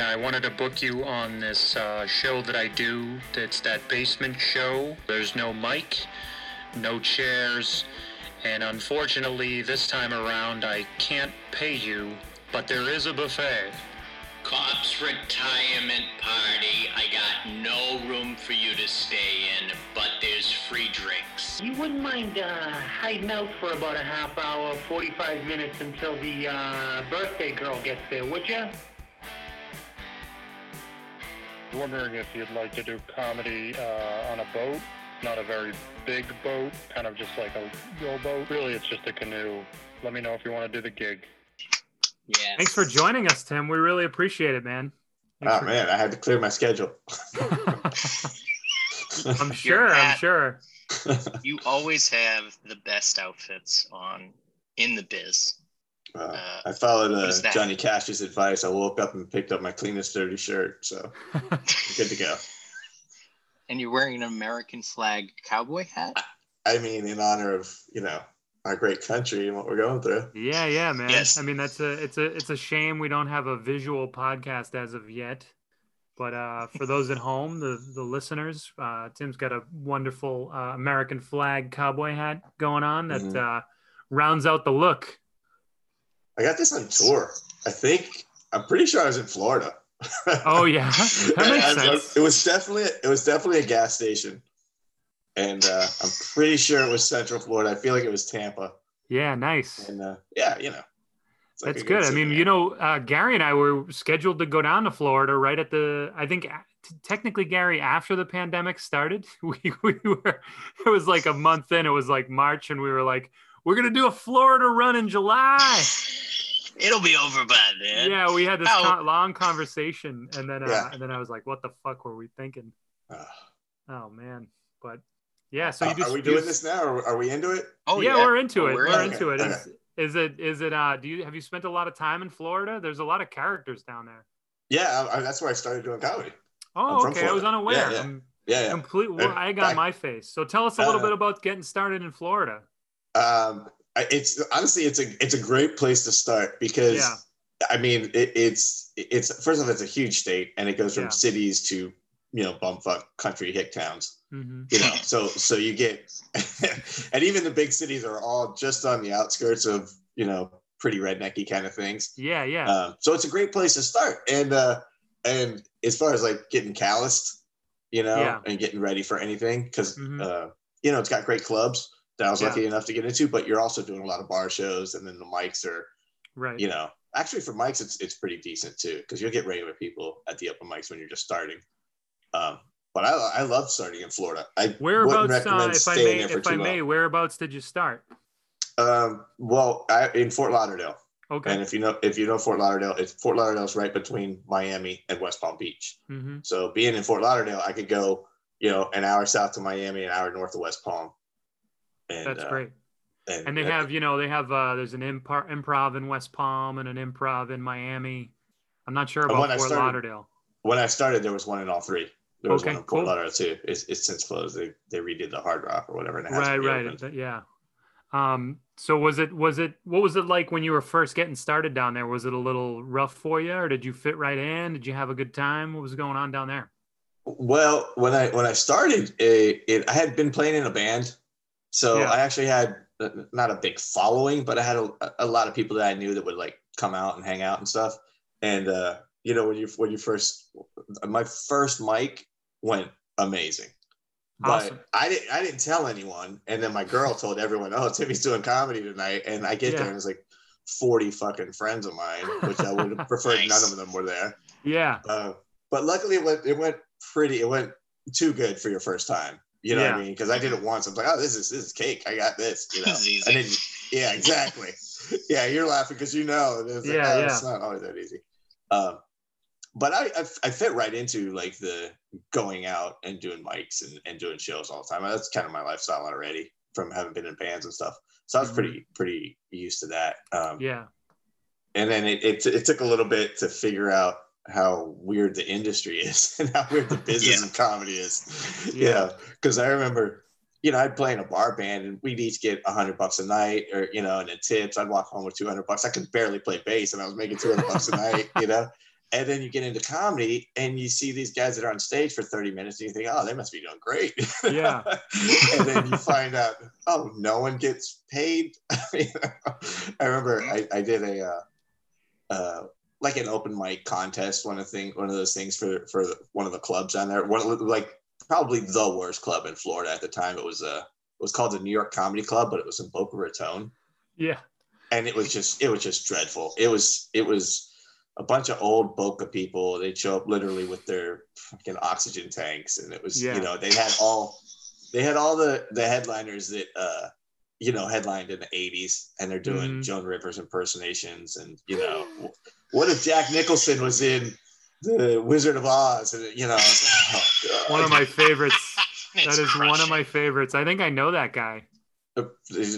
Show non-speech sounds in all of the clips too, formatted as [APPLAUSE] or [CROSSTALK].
Yeah, I wanted to book you on this uh, show that I do. It's that basement show. There's no mic, no chairs, and unfortunately, this time around, I can't pay you, but there is a buffet. Cops retirement party. I got no room for you to stay in, but there's free drinks. You wouldn't mind uh, hiding out for about a half hour, 45 minutes until the uh, birthday girl gets there, would you? Wondering if you'd like to do comedy uh, on a boat, not a very big boat, kind of just like a rowboat. Really, it's just a canoe. Let me know if you want to do the gig. Yeah. Thanks for joining us, Tim. We really appreciate it, man. Thanks Oh for- man, I had to clear my schedule. [LAUGHS] I'm [LAUGHS] sure. I'm sure. You always have the best outfits on in the biz. Uh, Uh, I followed uh. Johnny Cash's advice. I woke up and picked up my cleanest dirty shirt, so [LAUGHS] good to go. And you're wearing an American flag cowboy hat? I mean, in honor of you know our great country and what we're going through. Yeah, yeah, man. Yes. I mean, that's a it's a it's a shame we don't have a visual podcast as of yet. But uh, for those at home, the the listeners, uh, Tim's got a wonderful uh, American flag cowboy hat going on that Mhm. uh, rounds out the look. I got this on tour. I think I'm pretty sure I was in Florida. Oh yeah, [LAUGHS] that makes I- sense. It was definitely it was definitely a gas station, and uh, I'm pretty sure it was Central Florida. I feel like it was Tampa, Yeah, nice. and uh, yeah, you know, like That's good. I mean, you know, uh, Gary and I were scheduled to go down to Florida right at the. I think t- technically, Gary, after the pandemic started, [LAUGHS] we we were. It was like a month in. It was like March, and we were like, "We're gonna do a Florida run in July." [SIGHS] It'll be over by then. yeah, we had this con- long conversation, and then uh, Yeah. and then I was like, "What the fuck were we thinking?" Uh, [SIGHS] Oh man, but yeah. So you just are we doing just- this now? Or are we into it? Oh yeah, yeah, we're into Oh, it. we're We're, in into it. it. Is, is it is it uh do you have you spent a lot of time in Florida? There's a lot of characters down there. Yeah, I, I, that's where I started doing comedy. Oh, I'm okay. I was Florida. unaware. Yeah, yeah. Yeah, yeah. complete well, egg on back- my face. So tell us a little Uh, bit about getting started in Florida. Um, it's honestly, it's a it's a great place to start because Yeah. I mean, it, it's it's first of all, it's a huge state, and it goes from Yeah. cities to you know bumfuck country hick towns. hmm You know, so so you get, [LAUGHS] and even the big cities are all just on the outskirts of you know pretty rednecky kind of things. Yeah, yeah, Um, so it's a great place to start. And uh, and as far as like getting calloused, you know, Yeah. and getting ready for anything, because Mhm. uh, you know it's got great clubs that I was Yeah. lucky enough to get into. But you're also doing a lot of bar shows, and then the mics are, right. you know, actually for mics it's it's pretty decent too, because you'll get regular people at the open mics when you're just starting. Um, but I I love starting in Florida. I wouldn't Whereabouts, uh, recommend if I may, there for if I may, long. whereabouts did you start? Um, well, I, in Fort Lauderdale. Okay. And if you know if you know Fort Lauderdale, it's Fort Lauderdale's right between Miami and West Palm Beach. hmm So being in Fort Lauderdale, I could go, you know, an hour south to Miami, an hour north of West Palm. And, That's uh, great. And, And they uh, have, you know, they have uh there's an impar- improv in West Palm and an improv in Miami. I'm not sure about Fort started- Lauderdale. when I started, there was one in all three. There was Okay, one in Fort cool. Lauderdale too. It's, it's since closed. They they redid the Hard Rock or whatever. And Right, right. reopened. Th- Yeah. Um, so was it was it what was it like when you were first getting started down there? Was it a little rough for you or did you fit right in? Did you have a good time? What was going on down there? Well, when I when I started, it, it I had been playing in a band, so Yeah. I actually had uh, not a big following, but I had a, a lot of people that I knew that would like come out and hang out and stuff. And uh, you know, when you when you first, my first mic went amazing, but Awesome. I didn't I didn't tell anyone. And then my girl told everyone, "Oh, Timmy's doing comedy tonight," and I get Yeah. there and it's like. 40 fucking friends of mine, which I would have [LAUGHS] preferred Nice. none of them were there. Yeah. Uh, but luckily, it went, it went pretty. It went too good for your first time. You know what I mean? Because I did it once. I'm like, oh, this is this is cake. I got this. You [LAUGHS] know. This is easy. I didn't. Yeah, exactly. [LAUGHS] yeah, you're laughing because you know. It's like, Yeah, oh, yeah. It's not always that easy. Um, but I, I I fit right into like the going out and doing mics and, and doing shows all the time. That's kind of my lifestyle already from having been in bands and stuff. So I was Mhm. pretty pretty used to that. Um, Yeah. and then it, it, it took a little bit to figure out how weird the industry is [LAUGHS] and how weird the business Yeah. of comedy is. Yeah. Because I remember, you know, I'd play in a bar band and we'd each get a hundred bucks a night or, you know, and then tips. I'd walk home with 200 bucks. I could barely play bass and I was making 200 bucks a night, you know? And then you get into comedy and you see these guys that are on stage for 30 minutes and you think, oh, they must be doing great. Yeah. [LAUGHS] and then you find out, oh, no one gets paid. [LAUGHS] I remember I, I did a, uh, uh, like an open mic contest, one of the thing, one of those things for, for one of the clubs on there. One of like probably the worst club in Florida at the time. It was, uh, it was called the New York Comedy Club, but it was in Boca Raton Yeah. and it was just it was just dreadful. It was it was a bunch of old Boca people. They'd show up literally with their fucking oxygen tanks, and it was Yeah. you know they had all they had all the the headliners that uh you know headlined in the '80s, and they're doing Mhm. Joan Rivers impersonations, and you know what if Jack Nicholson was in the Wizard of Oz, and you know oh. One of my favorites. [LAUGHS] That is one of my favorites. I think I know that guy. They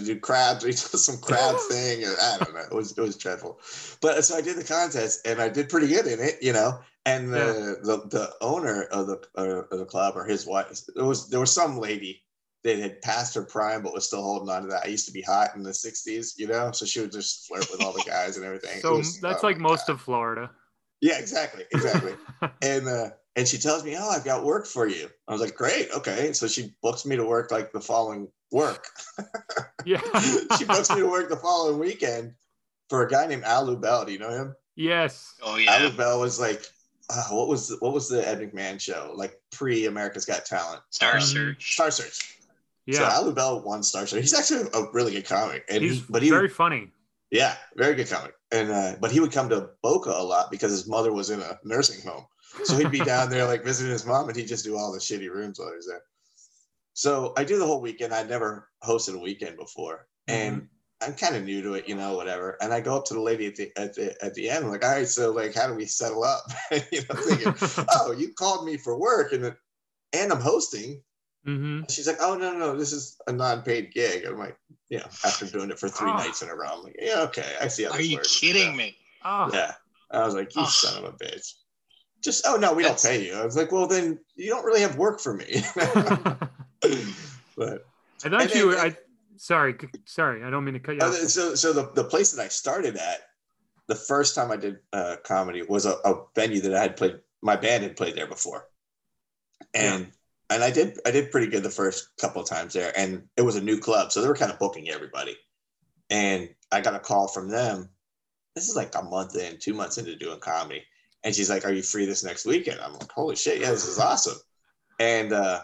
do crabs. He does some crab [LAUGHS] thing. I don't know. It was it was dreadful. But so I did the contest and I did pretty good in it, you know. And the the, the owner of the uh, of the club or his wife, it was there was some lady that had passed her prime but was still holding on to that. I used to be hot in the '60s, you know. So she would just flirt with all the guys and everything. So was- that's oh like most God. of Florida. Yeah, exactly, exactly. [LAUGHS] and uh, and she tells me, "Oh, I've got work for you." I was like, "Great, okay." So she books me to work like the following work. [LAUGHS] Yeah. [LAUGHS] she books me to work the following weekend for a guy named Al Lubel. Do you know him? yes. Oh yeah. Alu yeah. Bell was like, uh, what was the, what was the Ed McMahon show? Like pre America's Got Talent. Star Uh, Search. Star Search. So Yeah. Al Lubel won Star Search. He's actually a really good comic, and He's he, but he very funny. yeah, very good comic. And uh, but he would come to Boca a lot because his mother was in a nursing home. So he'd be [LAUGHS] down there like visiting his mom, and he'd just do all the shitty rooms while he was there. So I do the whole weekend. I'd never hosted a weekend before, and I'm kind of new to it, you know, whatever. And I go up to the lady at the at the at the end, I'm like, all right, so like, how do we settle up? [LAUGHS] you know, thinking, [LAUGHS] oh, you called me for work, and it- and I'm hosting. Hmm She's like, oh no, no, no, this is a non-paid gig. I'm like, you know, after doing it for three Oh. nights in a row, I'm like, yeah, okay, I see how Are you works. kidding Yeah. me? Oh, Yeah. I was like, you Oh. son of a bitch. Just oh no, we don't pay you. I was like, well then you don't really have work for me. [LAUGHS] [LAUGHS] but I thought And you. then- I sorry, sorry. I don't mean to cut you uh, off. so so the, the place that I started at, the first time I did uh, comedy was a, a venue that I had played. My band had played there before, and and I did I did pretty good the first couple of times there, and it was a new club, so they were kind of booking everybody. And I got a call from them. This is like a month in, two months into doing comedy, and she's like, "Are you free this next weekend?" I'm like, "Holy shit, yeah, this is awesome." And uh,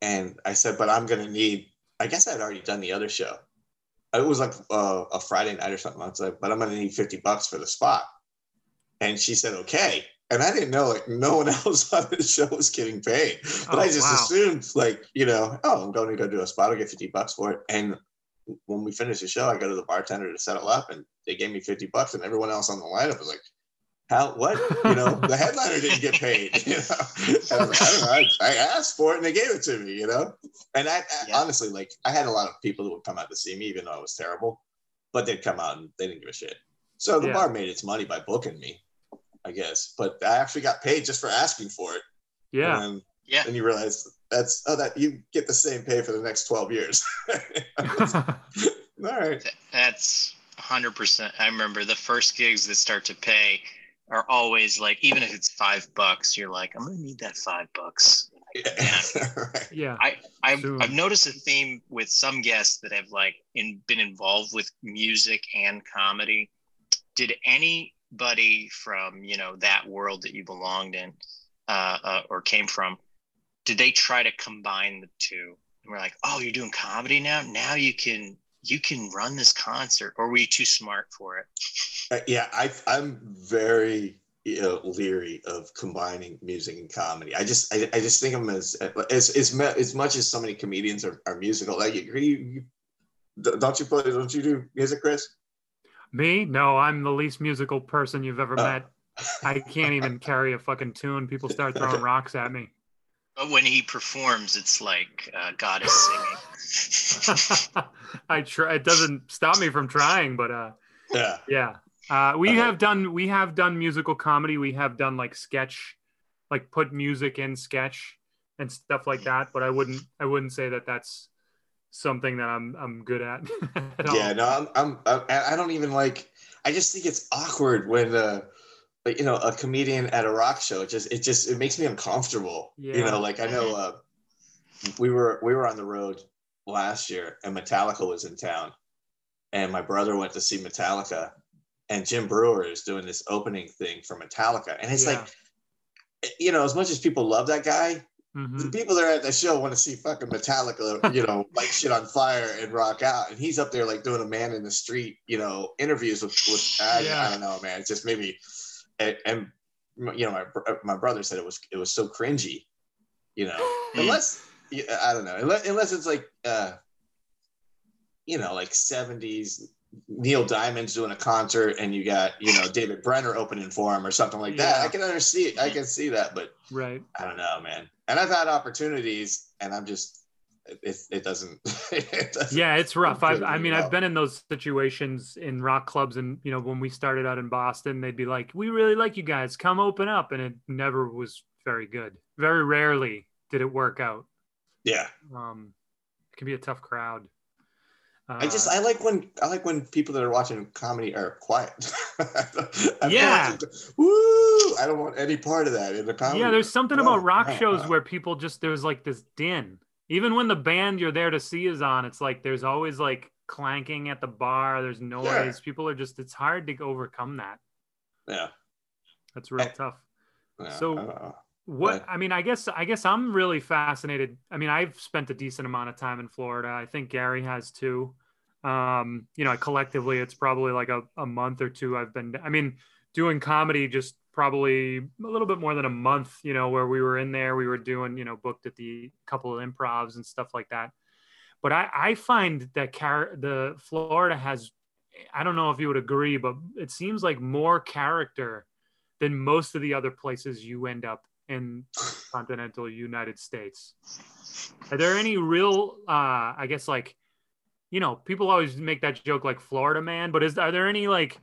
and I said, "But I'm gonna need." I guess I'd already done the other show. It was like uh, a Friday night or something. I was like, "But I'm gonna need fifty bucks for the spot." And she said, "Okay." And I didn't know like no one [LAUGHS] else on the show was getting paid, but Oh, I just wow. assumed like you know, oh, I'm going to go do a spot. I'll get fifty bucks for it. And when we finished the show, I go to the bartender to settle up, and they gave me fifty bucks, and everyone else on the lineup was like, "How? What? You know, [LAUGHS] the headliner didn't get paid." [LAUGHS] You know, I like, I know. I, I asked for it, and they gave it to me. You know, and I, I Yeah. honestly like I had a lot of people that would come out to see me, even though I was terrible, but they'd come out and they didn't give a shit. So the Yeah. bar made its money by booking me, I guess. But I actually got paid just for asking for it. yeah. And Yeah. then you realize that's oh that you get the same pay for the next 12 years. [LAUGHS] All right. That's 100%. I remember the first gigs that start to pay are always like, even if it's five bucks, you're like, I'm going to need that five bucks. Yeah. right. [LAUGHS] yeah. I've, Soon. I've noticed a theme with some guests that have like in, been involved with music and comedy. Did anybody from, you know, that world that you belonged in uh, uh, or came from, did they try to combine the two? And we're like, oh, you're doing comedy now? Now you can you can run this concert or were you too smart for it? Uh, yeah, I, I'm very you know, leery of combining music and comedy. I just, I, I just think of them as, as, as, as much as so many comedians are, are musical. Like, you, you, don't you play? Don't you do music, Chris? Me? No, I'm the least musical person you've ever Oh. met. I can't even carry a fucking tune. People start throwing [LAUGHS] rocks at me. But when he performs, it's like uh, God is singing. [LAUGHS] I try. It doesn't stop me from trying, but uh, Yeah. yeah. Uh, we Okay. have done we have done musical comedy. We have done like sketch, like put music in sketch and stuff like that. But I wouldn't I wouldn't say that that's something that I'm I'm good at. [LAUGHS] at all. Yeah, no, I'm, I'm, I, I don't even like. I just think it's awkward when, uh, like, you know, a comedian at a rock show. It just, it just, it makes me uncomfortable. yeah. You know, like I know, uh, we were, we were on the road last year and Metallica was in town and my brother went to see Metallica and Jim Breuer is doing this opening thing for Metallica. And it's Yeah. like, you know, as much as people love that guy, the Mhm. people that are at the show want to see fucking Metallica, you know, [LAUGHS] light shit on fire and rock out. And he's up there like doing a man in the street, you know, interviews with, with I, Yeah. I don't know, man. It's just maybe, and, and you know, my, my brother said it was, it was so cringy, you know, [GASPS] unless, yeah, I don't know, unless, unless it's like, uh, you know, like 70s Neil Diamond's doing a concert and you got, you know, David Brenner opening for him or something like that. Yeah. I can understand, I can see that, but Right. I don't know, man. And I've had opportunities, and I'm just it, it doesn't. [LAUGHS] it doesn't Yeah, it's rough. I've, I mean. I've been in those situations in rock clubs, and you know, when we started out in Boston, they'd be like, "We really like you guys. Come open up," and it never was very good. Very rarely did it work out. Yeah, Um, it can be a tough crowd. Uh, I just I like when I like when people that are watching comedy are quiet. [LAUGHS] Yeah. watching- woo! I don't want any part of that in the comedy. yeah, there's something No, about rock no, shows no. where people just there's like this din. Even when the band you're there to see is on, it's like there's always like clanking at the bar. There's noise. People are just. It's hard to overcome that. Yeah. That's real Eh, tough. yeah, So- I. What But- I mean, I guess I guess I'm really fascinated. I mean, I've spent a decent amount of time in Florida. I think Gary has too. Um, you know, collectively, it's probably like a, a month or two. I've been. I mean, doing comedy just probably a little bit more than a month. You know, where we were in there, we were doing you know booked at the couple of improvs and stuff like that. But I I find that car- the Florida has. I don't know if you would agree, but it seems like more character than most of the other places you end up in [SIGHS] continental United States. Are there any real, uh, I guess, like, you know, people always make that joke like Florida man, but is are there any like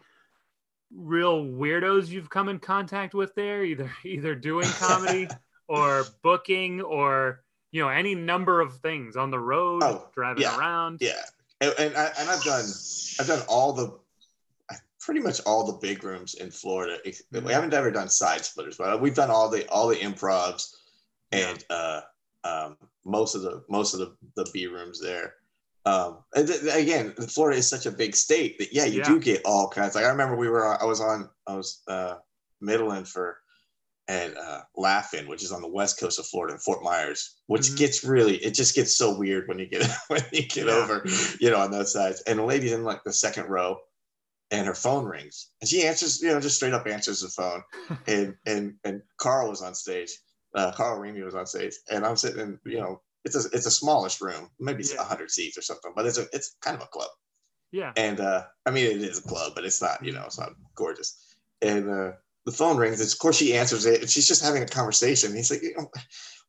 real weirdos you've come in contact with there, either [LAUGHS] either doing comedy [LAUGHS] or booking or you know any number of things on the road, Oh, driving yeah. around? Yeah, and and, I, and I've done I've done all the pretty much all the big rooms in Florida. We haven't ever done side splitters, but we've done all the all the improvs and uh, um, most of the most of the, the B rooms there. Um, and th- again, Florida is such a big state that yeah, you Yeah. do get all kinds. Like I remember we were I was on I was uh, Midland for and uh, Laughing, which is on the west coast of Florida in Fort Myers, which Mhm. gets really it just gets so weird when you get [LAUGHS] when you get Yeah. over, you know, on those sides. And the lady's in like the second row, and her phone rings, and she answers, you know, just straight up answers the phone. [LAUGHS] and and and Carl was on stage. Uh, Carl Remy was on stage, and I'm sitting in, you know, it's a it's a smallish room, maybe Yeah. a hundred seats or something, but it's a it's kind of a club. Yeah. And uh, I mean, it is a club, but it's not, you know, it's not gorgeous. And uh, the phone rings. And of course, she answers it, and she's just having a conversation. He's like, you know,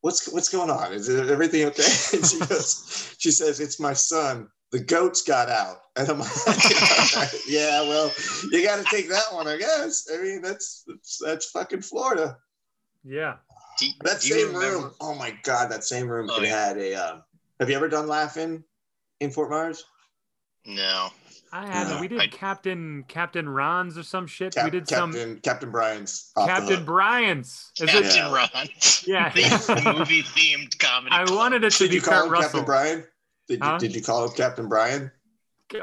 "What's what's going on? Is everything okay?" [LAUGHS] And she goes, she says, "It's my son. The goats got out." [LAUGHS] And I'm like, [LAUGHS] "Yeah, well, you got to take that one, I guess. I mean, that's that's, that's fucking Florida. Yeah. Do, That do same room. Oh my god, that same room. Oh, it yeah. had a. Um, have you ever done laughing in Fort Myers? No. I haven't. Yeah. we did I- Captain Captain Ron's or some shit. Cap- we did some Captain Captain Brian's. Captain Brian's. Is Captain it? Yeah. Ron. Yeah. [LAUGHS] The movie themed comedy. I club. wanted it to Did be you call Kurt him Russell. Captain Brian? Did you, Huh? did you call him Captain Brian?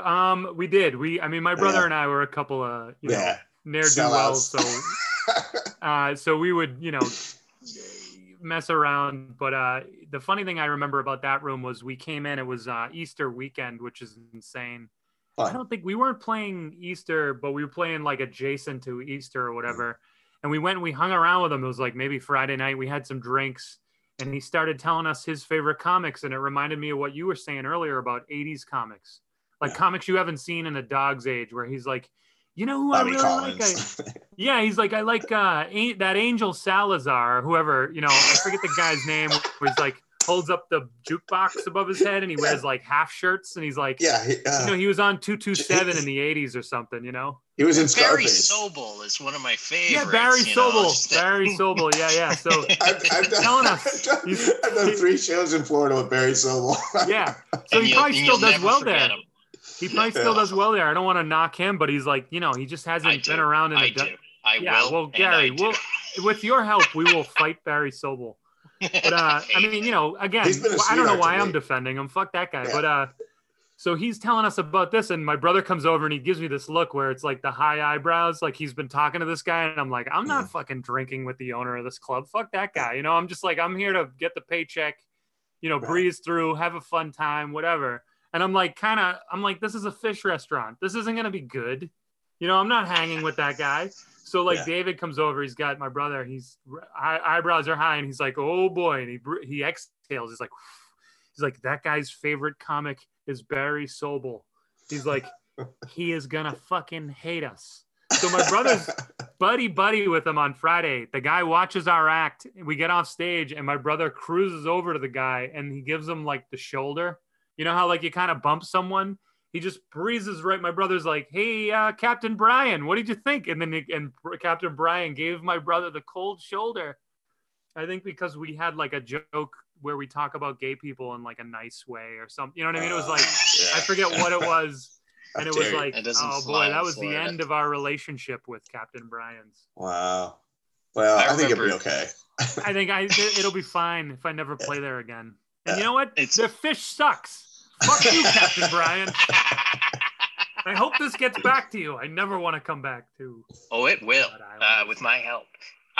Um, we did. We, I mean, my brother Yeah. and I were a couple of you know Yeah. ne'er do wells, so [LAUGHS] uh, so we would you know mess around. But uh, the funny thing I remember about that room was we came in. It was uh, Easter weekend, which is insane. I don't think we weren't playing Easter, but we were playing like adjacent to Easter or whatever. And we went and we hung around with them. It was like maybe Friday night. We had some drinks and he started telling us his favorite comics. And it reminded me of what you were saying earlier about 80s comics, like Yeah. comics you haven't seen in a dog's age, where he's like, you know who Bobby I really like? I, [LAUGHS] yeah, he's like, I like uh, that Angel Salazar, or whoever, you know, I forget the guy's name, he's like, holds up the jukebox above his head and he wears like half shirts and he's like, yeah, he, uh, you know, he was on 227 in the 80s or something, you know? He was in Barry Scarface. Sobel is one of my favorites. Yeah, Barry you know, Sobel. just Barry Sobel. Yeah, yeah. So, [LAUGHS] I've, I've, done, Telling I've, done, I've done three shows in Florida with Barry Sobel. yeah. So [LAUGHS] and he probably still does well there. him. He probably still does well there. I don't want to knock him, but he's like, you know, he just hasn't do. been around in I a do. do- I I Yeah, will. well, Gary, I we'll, with your help, we will fight Barry Sobel. But uh, I mean, you know, again, He's been a I don't know why I'm defending him. Fuck that guy. Yeah. But uh, so he's telling us about this, and my brother comes over and he gives me this look where it's like the high eyebrows, like he's been talking to this guy, and I'm like, I'm not Yeah. fucking drinking with the owner of this club. Fuck that guy. You know, I'm just like, I'm here to get the paycheck, you know, Right. breeze through, have a fun time, whatever. And I'm like, kind of, I'm like, this is a fish restaurant. This isn't gonna be good. You know, I'm not hanging with that guy. So like Yeah. David comes over, he's got my brother. He's eye, eyebrows are high, and he's like, "Oh boy!" And he he exhales. He's like, he's like, that guy's favorite comic is Barry Sobel. He's like, [LAUGHS] he is gonna fucking hate us. So my brother's [LAUGHS] buddy buddy with him on Friday. The guy watches our act. We get off stage, and my brother cruises over to the guy, and he gives him like the shoulder. You know how like you kind of bump someone he just breezes right. My brother's like, "Hey, uh, Captain Brian, what did you think?" And then and Captain Brian gave my brother the cold shoulder. I think because we had like a joke where we talk about gay people in like a nice way or something. You know what I mean? It was like Uh, I forget what it was, [LAUGHS] and it was dare like, It oh boy, that was the Florida. end of our relationship with Captain Brian's. Wow. Well, I I, think it'll be okay. [LAUGHS] I think I [LAUGHS] it'll be fine if I never play there again. And you know what? It's- the fish sucks. Fuck you, Captain Brian. I hope this gets back to you. I never want to come back to. Oh, it will, uh, with my help.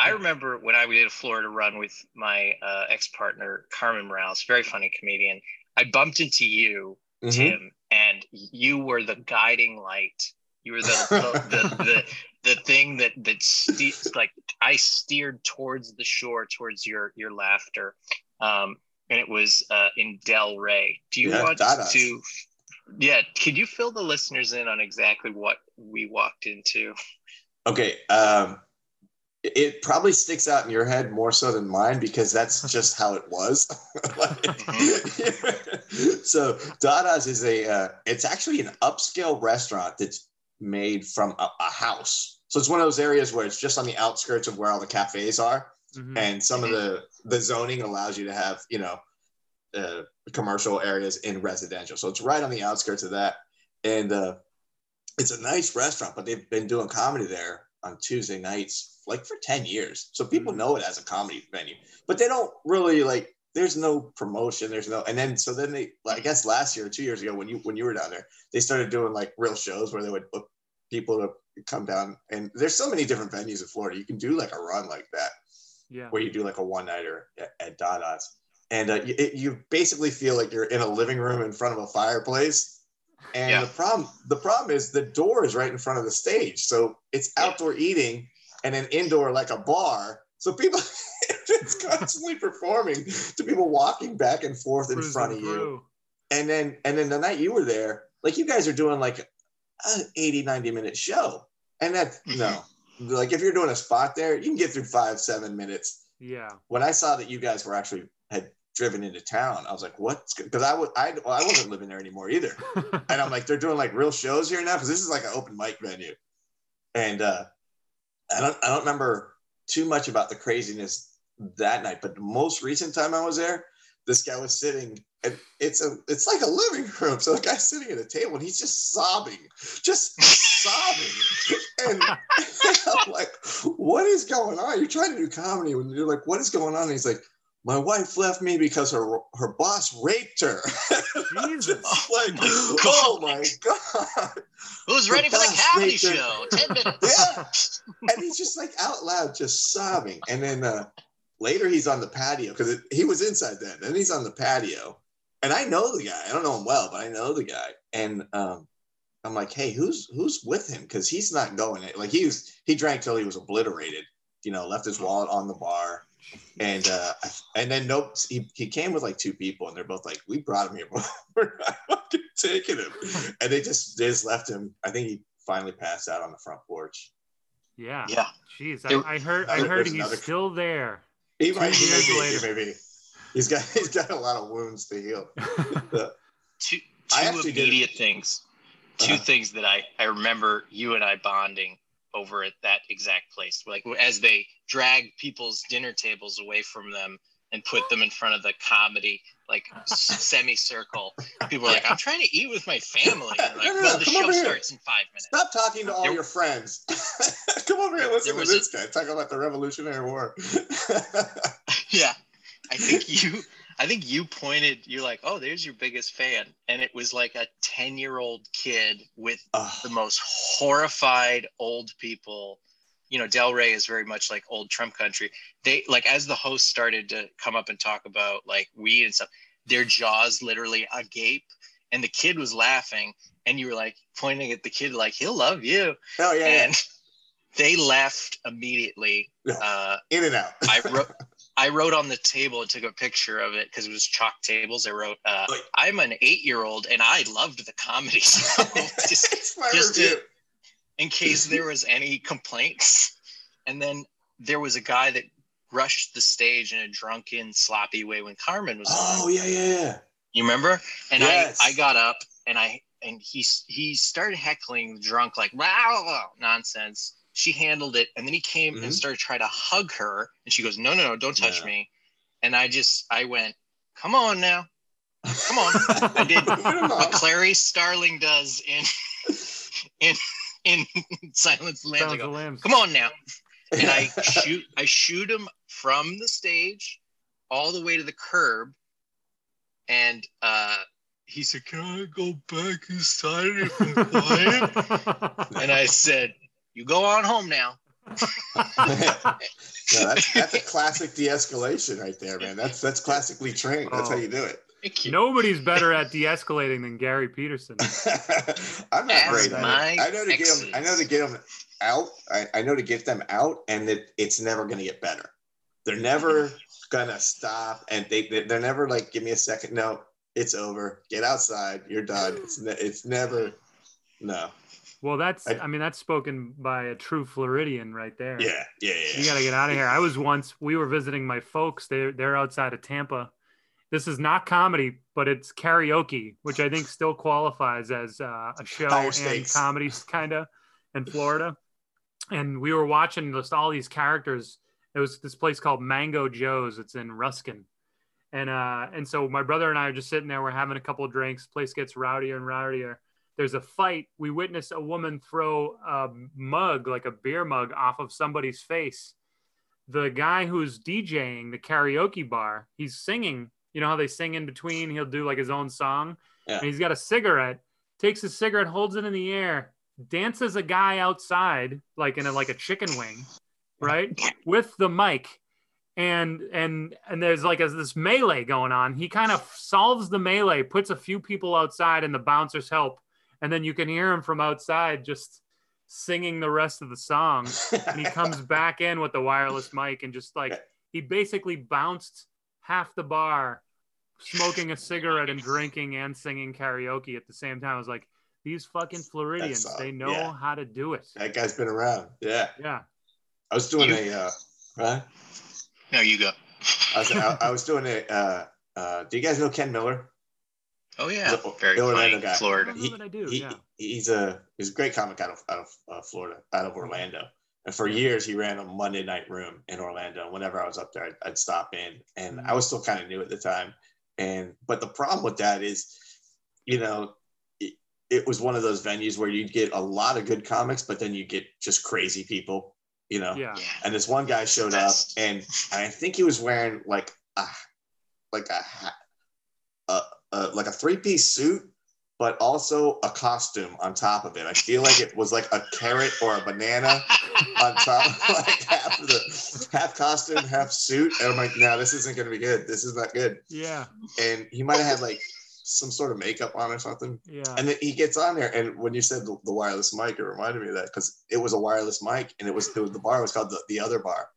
I remember when I did a Florida run with my uh, ex partner, Carmen Morales, very funny comedian. I bumped into you, Mhm. Tim, and you were the guiding light. You were the the, the, [LAUGHS] the, the thing that that ste- like I steered towards the shore, towards your your laughter, um, and it was uh, in Delray. Do you Yeah, want to? Yeah, could you fill the listeners in on exactly what we walked into? Okay. Um, it- probably sticks out in your head more so than mine because that's [LAUGHS] just how it was. [LAUGHS] Like- [LAUGHS] so Dada's is a uh, it's actually an upscale restaurant that's made from a, a house. So it's one of those areas where it's just on the outskirts of where all the cafes are, Mhm. and some of the the zoning allows you to have you know uh, commercial areas in residential. So it's right on the outskirts of that, and uh, it's a nice restaurant. But they've been doing comedy there on Tuesday nights like for ten years, so people Mhm. know it as a comedy venue. But they don't really like. There's no promotion. There's no, and then so then they. I guess last year, or two years ago, when you when you were down there, they started doing like real shows where they would book people to come down. And there's so many different venues in Florida. You can do like a run like that Yeah. where you do like a one nighter at, at Dada's, and uh, you, it, you basically feel like you're in a living room in front of a fireplace. And Yeah. the problem, the problem is the door is right in front of the stage, so it's Yeah. outdoor eating and an indoor like a bar. So people, [LAUGHS] it's constantly performing to people walking back and forth in front of you. and then and then the night you were there like you guys are doing like an 80 90 minute show. And that [LAUGHS] no. Like if you're doing a spot there you can get through five seven minutes. Yeah. when i saw that you guys were actually had driven into town i was like what's because i was I, well, I wasn't living there anymore either. [LAUGHS] And i'm like they're doing like real shows here now? Because this is like an open mic venue. And uh i don't i don't remember too much about the craziness that night but the most recent time i was there this guy was sitting and it's a it's like a living room. So the guy's sitting at a table and he's just sobbing just sobbing. And [LAUGHS] i'm like what is going on? You're trying to do comedy when you're like what is going on? And he's like my wife left me because her her boss raped her [LAUGHS] Jesus. [LAUGHS] Like, Oh oh my god! Who's ready for the comedy show? Ten [LAUGHS] minutes. Yeah. And he's just like out loud, just sobbing. And then uh, later, he's on the patio because he was inside then. And he's on the patio, and I know the guy. I don't know him well, but I know the guy. And um, I'm like, hey, who's who's with him? Because he's not going. Like he was, he drank till he was obliterated. You know, left his wallet on the bar. And uh, and then nope, he, he came with like two people, and they're both like, "We brought him here, but [LAUGHS] we're not fucking taking him." And they just they just left him. I think he finally passed out on the front porch. Yeah. Yeah. Jeez. There- I, I heard. I heard he's another- still there. He might Two he years may be- later. maybe he's got [LAUGHS] he's got a lot of wounds to heal. [LAUGHS] Two, I two actually did- immediate things. 2 Uh-huh. things that I, I remember you and I bonding over at that exact place. Like as they drag people's dinner tables away from them and put them in front of the comedy like [LAUGHS] semicircle. People are like, "I'm trying to eat with my family." Like, No, no, well, the come show starts in five minutes. Stop talking to all There- your friends. [LAUGHS] Come over here, and listen There to this guy talk about the Revolutionary War. [LAUGHS] yeah i think you i think you pointed you're like oh there's your biggest fan. And it was like a 10 year old kid with Oh, the most horrified old people. You know delray is very much like old trump country. They like as the host started to come up and talk about like weed and stuff their jaws literally agape and the kid was laughing and you were like pointing at the kid like he'll love you. Oh yeah, yeah. and [LAUGHS] they left immediately uh in and out. I [LAUGHS] wrote I wrote on the table and took a picture of it because it was chalk tables. I wrote, uh, "I'm an eight-year-old and I loved the comedy." [LAUGHS] So [LAUGHS] just just to- in case there was any complaints, and then there was a guy that rushed the stage in a drunken, sloppy way when Carmen was Oh on. yeah, yeah, yeah. You remember? And Yes. I I got up and I and he he started heckling drunk like wow nonsense. She handled it, and then he came Mhm. and started trying to hug her, and she goes, "No, no, no, don't touch No. me." And I just I went, "Come on now, come on." I did [LAUGHS] what. Clarice Starling does in [LAUGHS] in in Silence of Lambs. Go, the lambs. "Come on now," and I [LAUGHS] shoot I shoot him from the stage all the way to the curb, and uh, he said, "Can I go back inside if I'm quiet?" and I said, "You go on home now." [LAUGHS] No, that's that's a classic de-escalation right there, man. That's that's classically trained. That's how you do it. You. Nobody's better at de-escalating than Gary Peterson. [LAUGHS] I'm not Ask great at my it. I know to get them. I know to get them out. I, I know to get them out, and that it's never going to get better. They're never gonna stop, and they they- they're never like, give me a second. No, it's over. Get outside. You're done. It's ne- it's never. No. Well, that's I- I mean that's spoken by a true Floridian right there. Yeah. Yeah. Yeah. You got to get out of here. I was once we were visiting my folks. They're they're outside of Tampa. This is not comedy, but it's karaoke, which I think still qualifies as uh, a show and comedy kind of in Florida. And we were watching just all these characters. It was this place called Mango Joe's. It's in Ruskin. And uh, and so my brother and I are just sitting there. We're having a couple of drinks. Place gets rowdier and rowdier. There's a fight. We witness a woman throw a mug, like a beer mug, off of somebody's face. The guy who's DJing the karaoke bar, he's singing. You know how they sing in between? He'll do like his own song. Yeah. And he's got a cigarette, takes his cigarette, holds it in the air, dances a guy outside, like in a like a chicken wing, right? With the mic and and and there's like a, this melee going on he kind of solves the melee puts a few people outside and the bouncers help and then you can hear him from outside just singing the rest of the song and he comes [LAUGHS] back in with the wireless mic and just like he basically bounced half the bar smoking a cigarette and drinking and singing karaoke at the same time i was like these fucking floridians That's, they know yeah. how to do it that guy's been around. Yeah. yeah I was doing You- a. Uh, right? No, you go. I was, I, I was doing a. Uh, uh, do you guys know Ken Miller? Oh yeah, The- very Orlando funny. guy. Florida. don't know that I do. He, yeah. He's a he's a great comic out of out of uh, Florida, out of Orlando. And for years, he ran a Monday night room in Orlando. And whenever I was up there, I'd, I'd stop in, and I was still kind of new at the time. And but the problem with that is, you know, it, it was one of those venues where you'd get a lot of good comics, but then you get just crazy people, you know. Yeah. Yeah. And this one guy showed up, Best. and I think he was wearing like a like a ha- a, a like a three piece suit, but also a costume on top of it. I feel like it was like a carrot or a banana on top, [LAUGHS] like half of the half costume, half suit. And I'm like, no, this isn't gonna be good. This is not good. Yeah. And he might have had like some sort of makeup on or something. Yeah. And then he gets on there, and when you said the, the wireless mic, it reminded me of that because it was a wireless mic, and it was, it was the bar was called the, the other bar.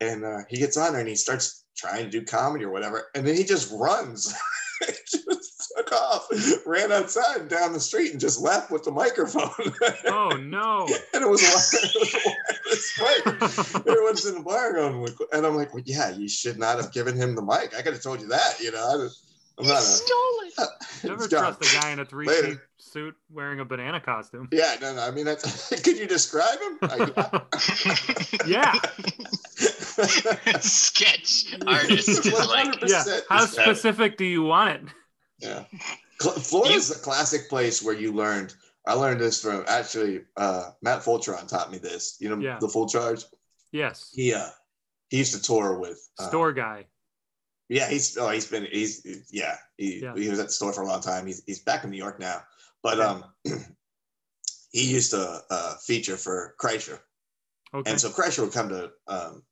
And uh, he gets on there and he starts trying to do comedy or whatever, and then he just runs, [LAUGHS] [LAUGHS] just took off, ran outside and down the street, and just left with the microphone. oh [LAUGHS] no. and it was a, wi- it wireless mic. [LAUGHS] Everyone's in the bar going, and I'm like, well, yeah, you should not have given him the mic. I could have told you that, you know. I, I'm not a, Never John, trust a guy in a three Later. piece suit wearing a banana costume. Yeah, no, no. I mean, that's, could you describe him? I, yeah. [LAUGHS] [LAUGHS] Sketch artist is like Yeah. How describe it. specific do you want it? Yeah. Cl- Florida's a classic place where you learned I learned this from actually uh, Matt Fulchiron taught me this. You know Yeah. the full charge. Yes. He uh, he used to tour with uh, Store guy. Yeah, he's oh he's been he's yeah he Yeah. he was at the store for a long time. He's he's back in New York now, but Okay. um [CLEARS THROAT] he used to uh, feature for Kreischer, Okay. and so Kreischer would come to um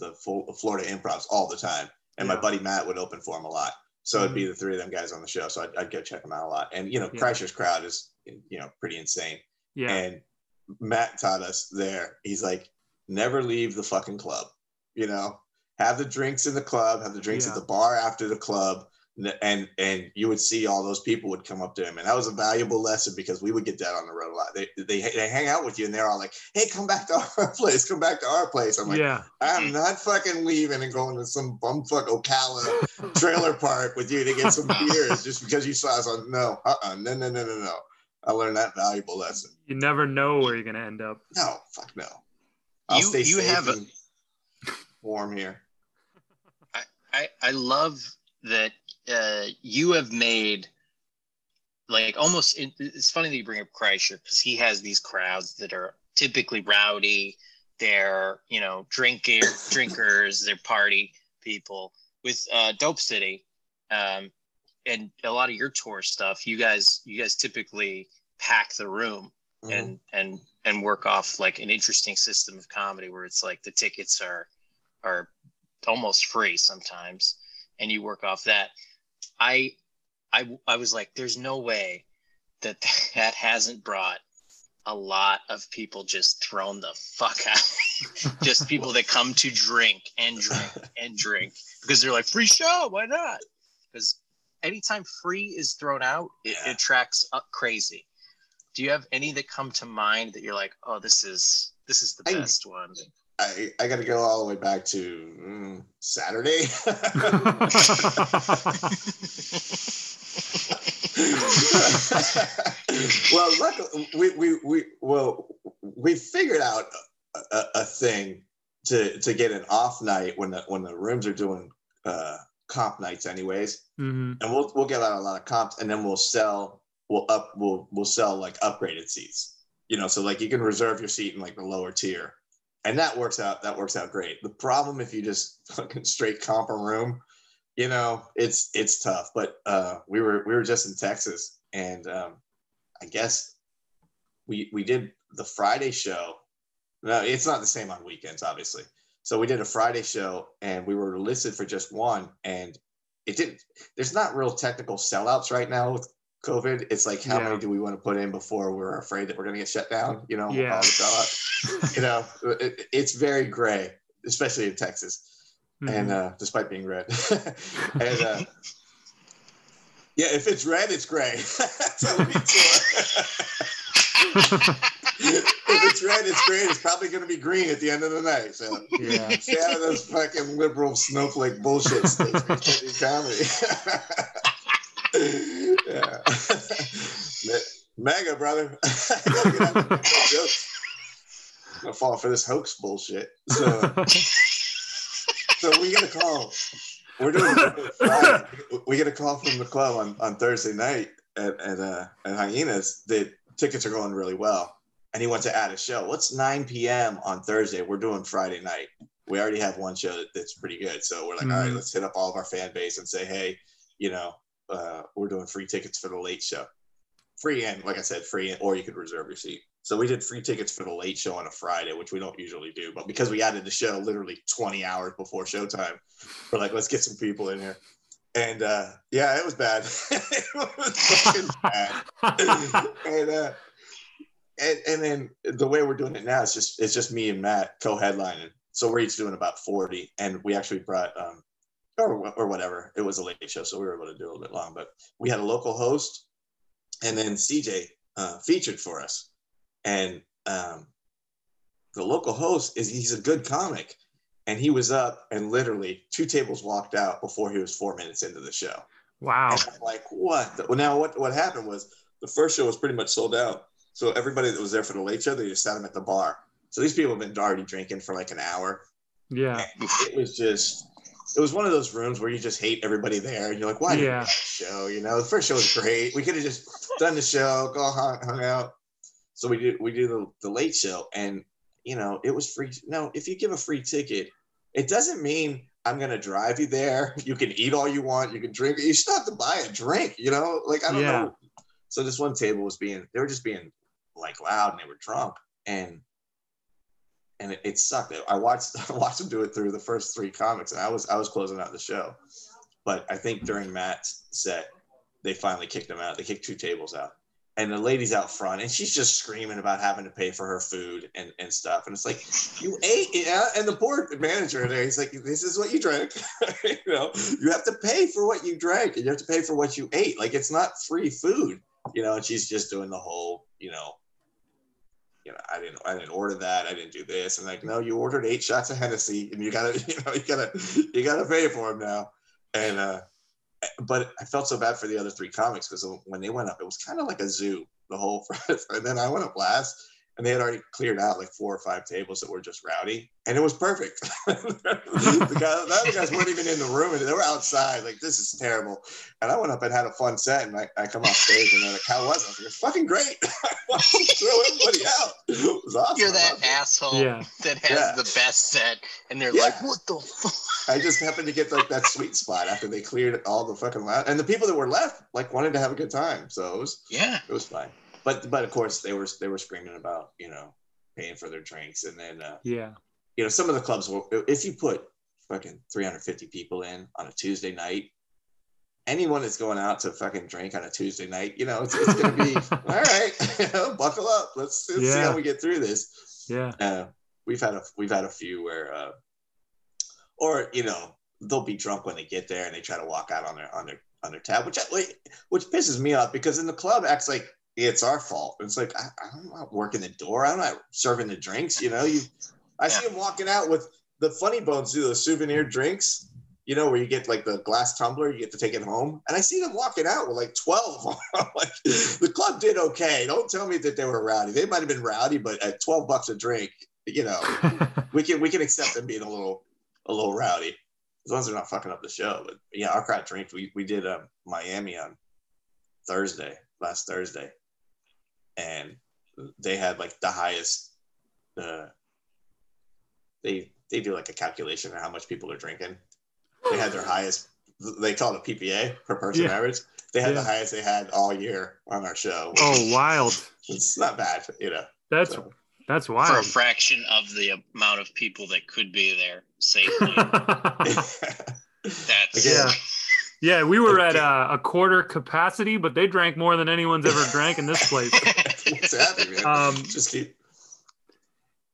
the full Florida Improvs all the time, and my buddy Matt would open for him a lot. So it'd be Mm-hmm. the three of them guys on the show. So I'd, I'd go check them out a lot, and you know Yeah. Kreischer's crowd is you know pretty insane. yeah. And Matt taught us there. He's like, never leave the fucking club. You know, have the drinks in the club, have the drinks Yeah. at the bar after the club, and and you would see all those people would come up to him, and that was a valuable lesson because we would get that on the road a lot. They they, they hang out with you, and they're all like, "Hey, come back to our [LAUGHS] place, come back to our place." I'm like, yeah. I'm not fucking leaving and going to some bumfuck Ocala [LAUGHS] trailer park with you to get some [LAUGHS] beers just because you saw us on. No, uh, uh no, no, no, no, no. I learned that valuable lesson. You never know where you're gonna end up. No, fuck no. I'll You- stay you safe have a- warm here. I, I love that uh, you have made like almost it's funny that you bring up Kreischer because he has these crowds that are typically rowdy. They're you know drinking [LAUGHS] drinkers they're party people with uh, dope city. Um, and a lot of your tour stuff you guys you guys typically pack the room Mhm. and and and work off like an interesting system of comedy where it's like the tickets are are almost free sometimes and you work off that i i i was like there's no way that [LAUGHS] that hasn't brought a lot of people just thrown the fuck out. [LAUGHS] Just people that come to drink and drink and drink because they're like free show why not? Because anytime free is thrown out it, Yeah. it attracts up crazy. Do you have any that come to mind that you're like oh this is this is the I- best one I, I got to go all the way back to mm, Saturday. [LAUGHS] well, luckily, we, we, we, well, we figured out a, a, thing to, to get an off night when the, when the rooms are doing uh, comp nights anyways. hmm and we'll we'll give out a lot of comps and then we'll sell we'll up we'll we'll sell like upgraded seats you know so like you can reserve your seat in like the lower tier and that works out that works out great the problem if you just [LAUGHS] fucking straight comp a room you know it's it's tough but uh we were we were just in texas and um i guess we we did the friday show no it's not the same on weekends obviously so we did a friday show and we were listed for just one and it didn't there's not real technical sellouts right now with COVID. It's like how Yeah. many do we want to put in before we're afraid that we're going to get shut down? You know, Yeah. All the sellout. you know, it, it's very gray, especially in Texas, Mm-hmm. and uh, despite being red. [LAUGHS] and uh, yeah, if it's red, it's gray. [LAUGHS] That's how we tour. [LAUGHS] if it's red, it's great. It's probably going to be green at the end of the night. So yeah. Stay out of those fucking liberal snowflake bullshit states comedy. yeah. MAGA, brother. Gotta get out of the jokes. I'm gonna fall for this hoax bullshit. So, [LAUGHS] so we get a call. We're doing [LAUGHS] we get a call from the club on, on Thursday night at at, uh, at Hyenas that tickets are going really well, and he wants to add a show. What's 9 p.m. on Thursday? We're doing Friday night. We already have one show that's pretty good, so we're like, all right, Mhm. let's hit up all of our fan base and say, hey, you know, uh, we're doing free tickets for the late show. Free and like I said, free or you could reserve your seat. So we did free tickets for the late show on a Friday, which we don't usually do, but because we added the show literally 20 hours before showtime, we're like, let's get some people in here. And uh, yeah, it was bad. [LAUGHS] it was bad. [LAUGHS] and, uh, and and then the way we're doing it now, it's just it's just me and Matt co-headlining. So we're each doing about 40, and we actually brought um or or whatever. It was a late show, so we were able to do a little bit long. But we had a local host, and then CJ uh, featured for us, and um, the local host is he's a good comic, and he was up and literally two tables walked out before he was four minutes into the show. Wow. And I'm like, what? the- Well, now what what happened was the first show was pretty much sold out. So everybody that was there for the late show, they just sat them at the bar. So these people have been already drinking for like an hour. Yeah. It was just it was one of those rooms where you just hate everybody there, and you're like, why did Yeah. show? You know, the first show was great. We could have just done the show, go hung, hung out. So we did we do the, the late show, and you know, it was free. No, if you give a free ticket, it doesn't mean I'm gonna drive you there. You can eat all you want, you can drink. You still have to buy a drink, you know. Like I don't Yeah. know. So this one table was being, they were just being like loud, and they were drunk, and and it, it sucked. I watched [LAUGHS] I watched them do it through the first three comics, and I was I was closing out the show. But I think during Matt's set, they finally kicked him out. They kicked two tables out. And the lady's out front, and she's just screaming about having to pay for her food and, and stuff. And it's like, you ate, yeah. And the poor manager there, he's like, this is what you drank. [LAUGHS] you know, you have to pay for what you drank, and you have to pay for what you ate. Like it's not free food, you know. And she's just doing the whole, you know, you know, I didn't, I didn't order that. I didn't do this. And like, no, you ordered eight shots of Hennessy, and you gotta, [LAUGHS] you know, you gotta, you gotta pay for them now. And uh, but I felt so bad for the other three comics because when they went up, it was kind of like a zoo the whole. [LAUGHS] and then I went up last, and they had already cleared out like four or five tables that were just rowdy, and it was perfect. [LAUGHS] the, guy, the other guys weren't even in the room, and they were outside. Like this is terrible. And I went up and had a fun set, and I, I come off stage, and they're like, "How was it?" I was like, "It's fucking great." Everybody out? It was awesome. You're that asshole Yeah. [LAUGHS] that has Yeah. the best set, and they're Yeah. like, "What the fuck?" I just happened to get like that sweet spot after they cleared all the fucking loud, and the people that were left like wanted to have a good time, so it was Yeah, it was fine. But but of course they were they were screaming about you know paying for their drinks, and then uh, Yeah. you know some of the clubs will if you put fucking 350 people in on a Tuesday night. Anyone that's going out to fucking drink on a Tuesday night, you know, it's, it's gonna be [LAUGHS] all right. [LAUGHS] You know, buckle up. Let's, let's see how we get through this Yeah. uh, we've had a we've had a few where uh, or you know they'll be drunk when they get there and they try to walk out on their on their on their tab which which pisses me off because in the club acts like it's our fault it's like I, i'm not working the door i'm not serving the drinks you know you i see them walking out with the funny bones do those souvenir drinks you know where you get like the glass tumbler you get to take it home and i see them walking out with like 12 [LAUGHS] like the club did okay don't tell me that they were rowdy they might have been rowdy but at 12 bucks a drink you know [LAUGHS] we can we can accept them being a little a little rowdy as long as they're not fucking up the show. But yeah, our crowd drinks. We we did uh, Miami on Thursday, last Thursday, and they had like the highest. Uh, they they do like a calculation of how much people are drinking. They had their highest. They call it a PPA per person Yeah. average. They had Yeah. the highest they had all year on our show. oh, wild. It's not bad, you know. That's So- that's for a fraction of the amount of people that could be there safely. [LAUGHS] That's Again, Yeah. [LAUGHS] yeah, we were at uh, a quarter capacity, but they drank more than anyone's ever drank in this place. [LAUGHS] What's happening, man? Um, Just keep.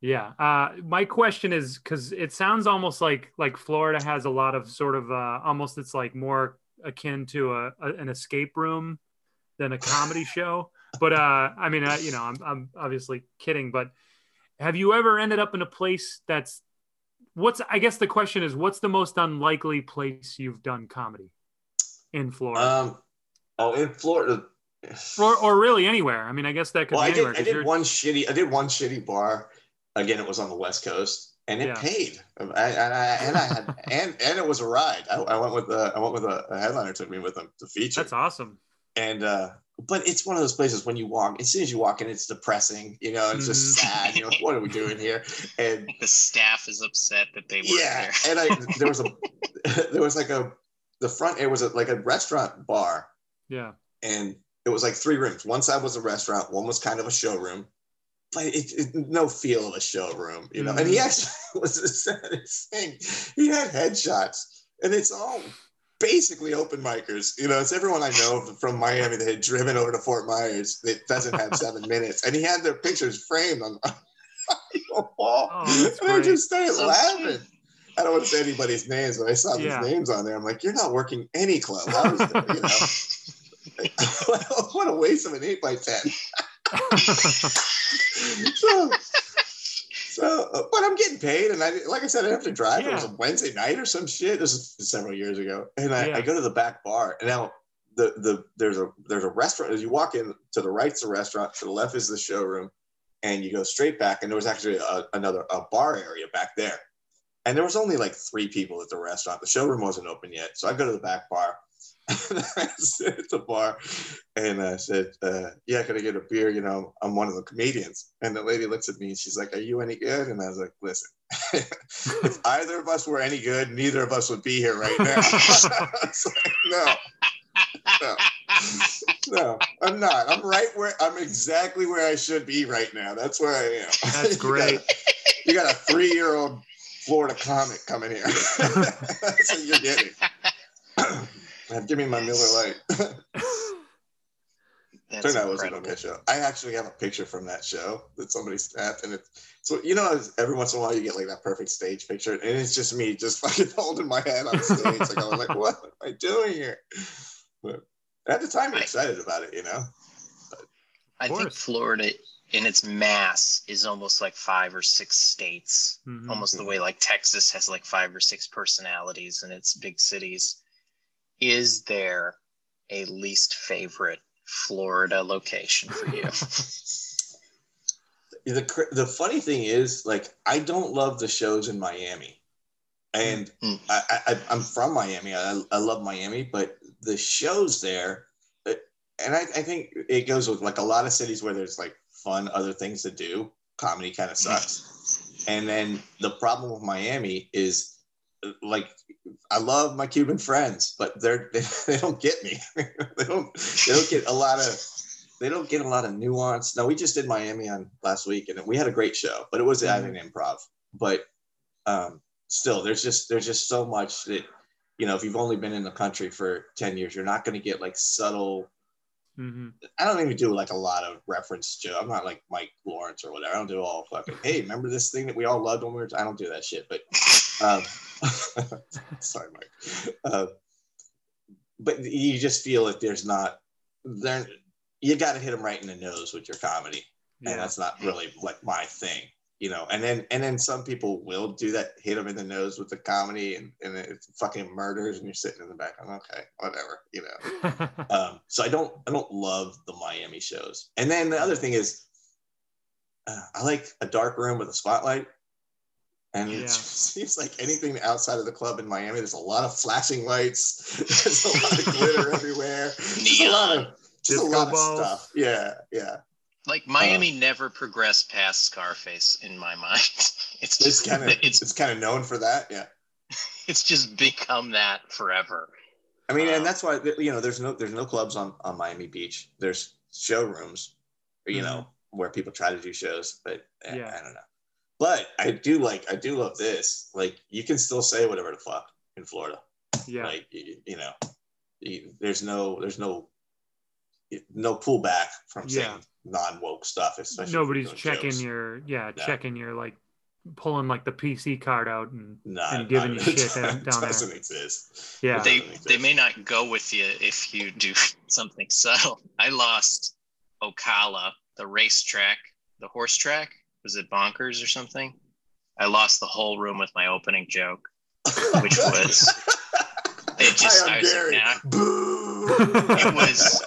Yeah. Uh, my question is because it sounds almost like like Florida has a lot of sort of uh, almost it's like more akin to a, a an escape room than a comedy [LAUGHS] show. But uh, I mean, I, you know, I'm I'm obviously kidding. But have you ever ended up in a place that's what's I guess the question is what's the most unlikely place you've done comedy in Florida Um, oh, in Florida. or or really anywhere? I mean, I guess that could well, be I anywhere. did. I did one shitty. I did one shitty bar. Again, it was on the West Coast, and it Yeah. paid. I, and I and I had [LAUGHS] and and it was a ride. I, I went with a I went with a, a headliner took me with them to feature. That's awesome. and uh, but it's one of those places when you walk. As soon as you walk in, it's depressing. You know, it's just Mhm. sad. You know, what are we doing here? And [LAUGHS] the staff is upset that they were yeah, there. and I [LAUGHS] there was a there was like a the front. It was a, like a restaurant bar. Yeah. and it was like three rooms. One side was a restaurant, one was kind of a showroom, but it, it no feel of a showroom, you know. And he actually [LAUGHS] was the saddest thing. He had headshots, and it's all basically open micers. You know, it's everyone I know [LAUGHS] from Miami that had driven over to Fort Myers that doesn't have [LAUGHS] seven minutes, and he had their pictures framed on, on the wall. Oh, and I just started So laughing. sweet. I don't want to say anybody's names, but I saw these names on there. I'm like, you're not working any club. That, you know? what a waste of an eight by ten. So, so, uh, but I'm getting paid, and I like I said, I have to drive. It was a Wednesday night or some shit. This is several years ago, and I, Yeah. I go to the back bar, and now the the there's a there's a restaurant. As you walk in, to the right's the restaurant, to the left is the showroom, and you go straight back, and there was actually a, another a bar area back there. and there was only like three people at the restaurant. The showroom wasn't open yet, so I go to the back bar. I [LAUGHS] sit at the bar and I said, uh, "Yeah, can I get a beer? You know, I'm one of the comedians." And the lady looks at me and she's like, "Are you any good?" And I was like, "Listen, [LAUGHS] if either of us were any good, neither of us would be here right now." [LAUGHS] like, no, no, no, I'm not. I'm right where I'm exactly where I should be right now. That's where I am. That's great. you, got a, you got a three-year-old Florida comic coming here. That's what you're getting. Give me my Miller Lite. Turned out it was an okay show. I actually have a picture from that show that somebody snapped, and it's so you know every once in a while you get like that perfect stage picture, and it's just me just [LAUGHS] fucking holding my head on stage. like I'm like, what am I doing here? But at the time, I'm excited about it, you know. But, I think Florida, in its mass, is almost like five or six states, mm-hmm. almost the way like Texas has like five or six personalities in its big cities. Is there a least favorite Florida location for you? [LAUGHS] the the funny thing is, like, I don't love the shows in Miami, and mm. I, I I'm from Miami. I, I love Miami, but the shows there, and I, I think it goes with like a lot of cities where there's like fun other things to do. Comedy kind of sucks, [LAUGHS] and then the problem with Miami is like I love my Cuban friends, but they're they, [LAUGHS] they don't get me. [LAUGHS] they don't they don't get a lot of they don't get a lot of nuance. No, we just did Miami on last week, and we had a great show, but it was at mm-hmm. an improv. But um, still, there's just there's just so much that you know if you've only been in the country for ten years, you're not going to get like subtle. Mm-hmm. I don't even do like a lot of reference to. I'm not like Mike Lawrence or whatever. I don't do all fucking. Hey, remember this thing that we all loved when we were? I don't do that shit. But um, [LAUGHS] sorry, Mike. Uh, but you just feel like there's not there you got to hit them right in the nose with your comedy. Yeah. and that's not really like my thing you know? And then and then some people will do that hit them in the nose with the comedy and, and it's fucking murders and you're sitting in the back I'm okay whatever you know? [LAUGHS] Um, so i don't i don't love the miami shows. And then the other thing is uh, i like a dark room with a spotlight and yeah. it [LAUGHS] seems like anything outside of the club in Miami, there's a lot of flashing lights. [LAUGHS] There's a lot of glitter [LAUGHS] everywhere. There's a lot of just a lot balls. of stuff. Yeah, yeah. Like Miami uh, never progressed past Scarface in my mind. It's just kind of it's, it's kind of known for that. Yeah. It's just become that forever. I mean, um, and that's why you know there's no there's no clubs on on Miami Beach. There's showrooms, you mm-hmm. know, where people try to do shows, but eh, yeah. I don't know. But I do like I do love this. Like you can still say whatever the fuck in Florida. Yeah. Like you, you know, you, there's no there's no no pullback from yeah. saying non woke stuff. Especially nobody's checking jokes. your yeah no. checking your like pulling like the PC card out and, not, and giving you [LAUGHS] shit down, down doesn't there. exist. Yeah, they they may not go with you if you do [LAUGHS] something subtle. I lost Ocala, the racetrack, the horse track. Was it bonkers or something? I lost the whole room with my opening joke, which [LAUGHS] was it just I, I was like, nah. it was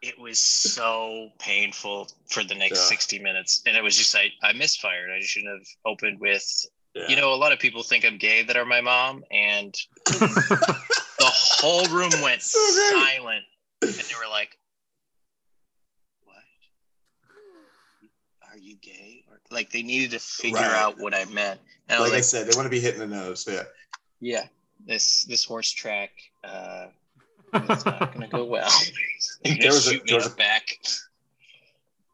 it was so painful for the next yeah. 60 minutes and it was just i i misfired i shouldn't have opened with yeah. you know a lot of people think i'm gay that are my mom and [LAUGHS] the whole room went so silent and they were like what are you gay or like they needed to figure right. out what i meant and like I, like I said they want to be hitting the nose yeah yeah this this horse track uh it's not gonna go well. [LAUGHS] there was a, there was a back.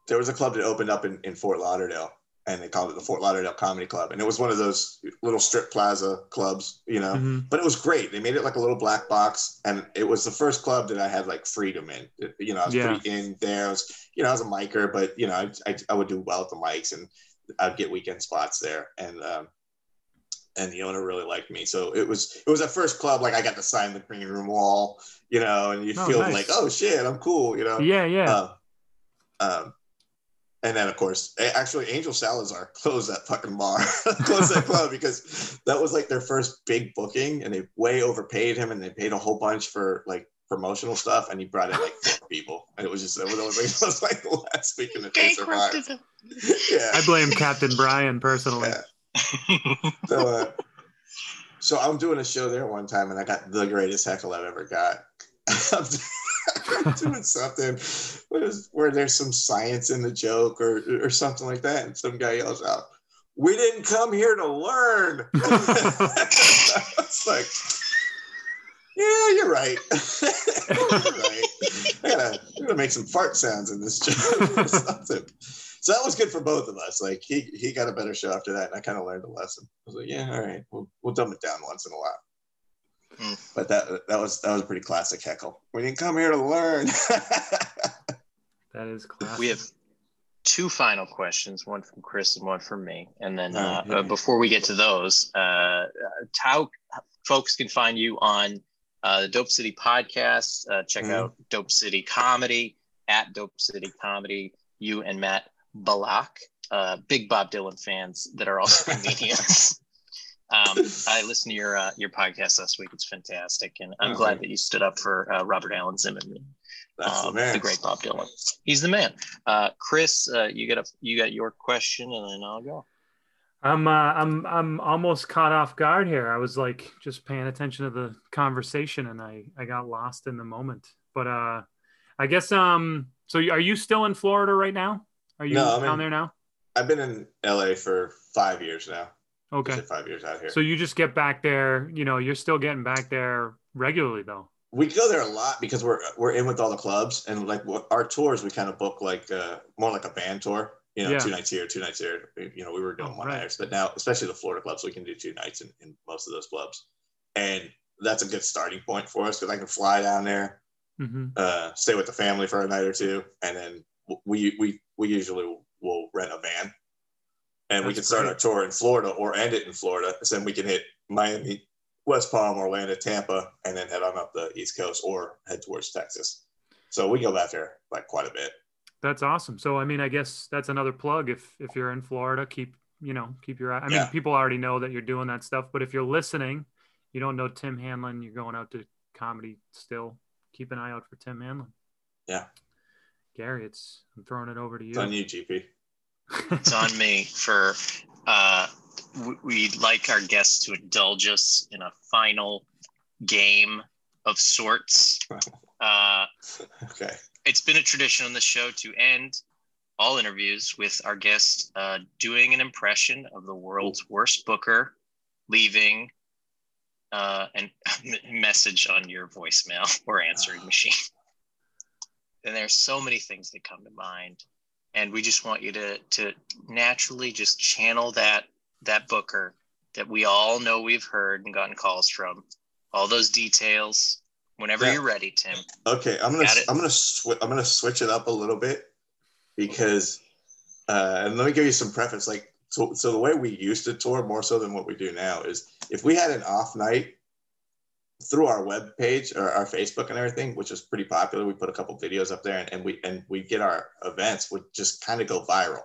There was a club that opened up in, in Fort Lauderdale, and they called it the Fort Lauderdale Comedy Club, and it was one of those little strip plaza clubs, you know. Mm-hmm. But it was great. They made it like a little black box, and it was the first club that I had like freedom in. You know, I was yeah. pretty in there. I was, you know, I was a micer, but you know, I, I, I would do well at the mics, and I'd get weekend spots there, and um, and the owner really liked me. So it was it was at first club like I got to sign the green room wall, you know, and you oh, feel nice. like oh shit, I'm cool, you know. Yeah, yeah. Um, um, and then of course, actually, Angel Salazar [LAUGHS] closed that fucking bar, [LAUGHS] closed that club because that was like their first big booking, and they way overpaid him, and they paid a whole bunch for like promotional stuff, and he brought in like [LAUGHS] four people, and it was just it was, like, it was like the last week in the survived. Yeah, I blame Captain Brian personally. Yeah. so, uh, so I'm doing a show there one time, and I got the greatest heckle I've ever got. I'm [LAUGHS] doing something where, there's some science in the joke or or something like that, and some guy yells out, "We didn't come here to learn." [LAUGHS] it's like, yeah, you're right. [LAUGHS] you're right. I gotta, I gotta make some fart sounds in this joke something. So that was good for both of us. Like he he got a better show after that, and I kind of learned a lesson. I was like, yeah, all right, we'll we'll dumb it down once in a while. Mm. But that that was that was a pretty classic heckle. We didn't come here to learn. [LAUGHS] That is classic. We have two final questions, one from Chris and one from me. And then All uh, right, hit uh, before we get to those, uh, uh, how folks can find you on uh, the Dope City podcast. Uh, check Mhm. out Dope City Comedy at Dope City Comedy. You and Matt Balak, uh, big Bob Dylan fans that are also [LAUGHS] comedians. Um, I listened to your uh, your podcast last week. It's fantastic, and I'm Oh, glad thank that you stood up for uh, Robert Allen Zimmerman That's the um, man. the great Bob Dylan. He's the man. Uh, Chris, uh, you got a you got your question, and then I'll go. I'm uh, I'm I'm almost caught off guard here. I was like just paying attention to the conversation and I I got lost in the moment. But uh I guess um so are you still in Florida right now? Are you No, I'm down in- there now? I've been in LA for five years now. Okay. Five years out here. So you just get back there, you know, you're still getting back there regularly though. we go there a lot because we're we're in with all the clubs and like our tours we kind of book like uh more like a band tour you know Yeah. two nights here two nights here you know we were doing Oh, one right. nights but now especially the florida clubs we can do two nights in, in most of those clubs and that's a good starting point for us because i can fly down there hmm uh stay with the family for a night or two and then we we we usually will rent a van and we That's can start great. our tour in florida or end it in florida so then we can hit miami West Palm, Orlando, Tampa, and then head on up the East Coast or head towards Texas. So we go back there like quite a bit. That's awesome. So I mean, I guess that's another plug. If if you're in Florida, keep you know keep your eye. I mean, Yeah. people already know that you're doing that stuff. But if you're listening, you don't know Tim Hanlon. You're going out to comedy still. Keep an eye out for Tim Hanlon. Yeah. Gary, it's I'm throwing it over to you. It's on you, GP. It's on me for. Uh, we'd like our guests to indulge us in a final game of sorts. [LAUGHS] Uh, Okay. it's been a tradition on the show to end all interviews with our guest uh, doing an impression of the world's worst booker, leaving uh, an [LAUGHS] message on your voicemail or answering machine. [LAUGHS] And there's so many things that come to mind, and we just want you to to naturally just channel that that booker that we all know we've heard and gotten calls from. All those details. Whenever Yeah. you're ready, Tim. Okay. I'm gonna I'm gonna sw- I'm gonna switch it up a little bit because uh, and let me give you some preface. Like so, so the way we used to tour more so than what we do now is if we had an off night through our web page or our Facebook and everything, which is pretty popular, we put a couple videos up there and, and we and we get our events would just kind of go viral.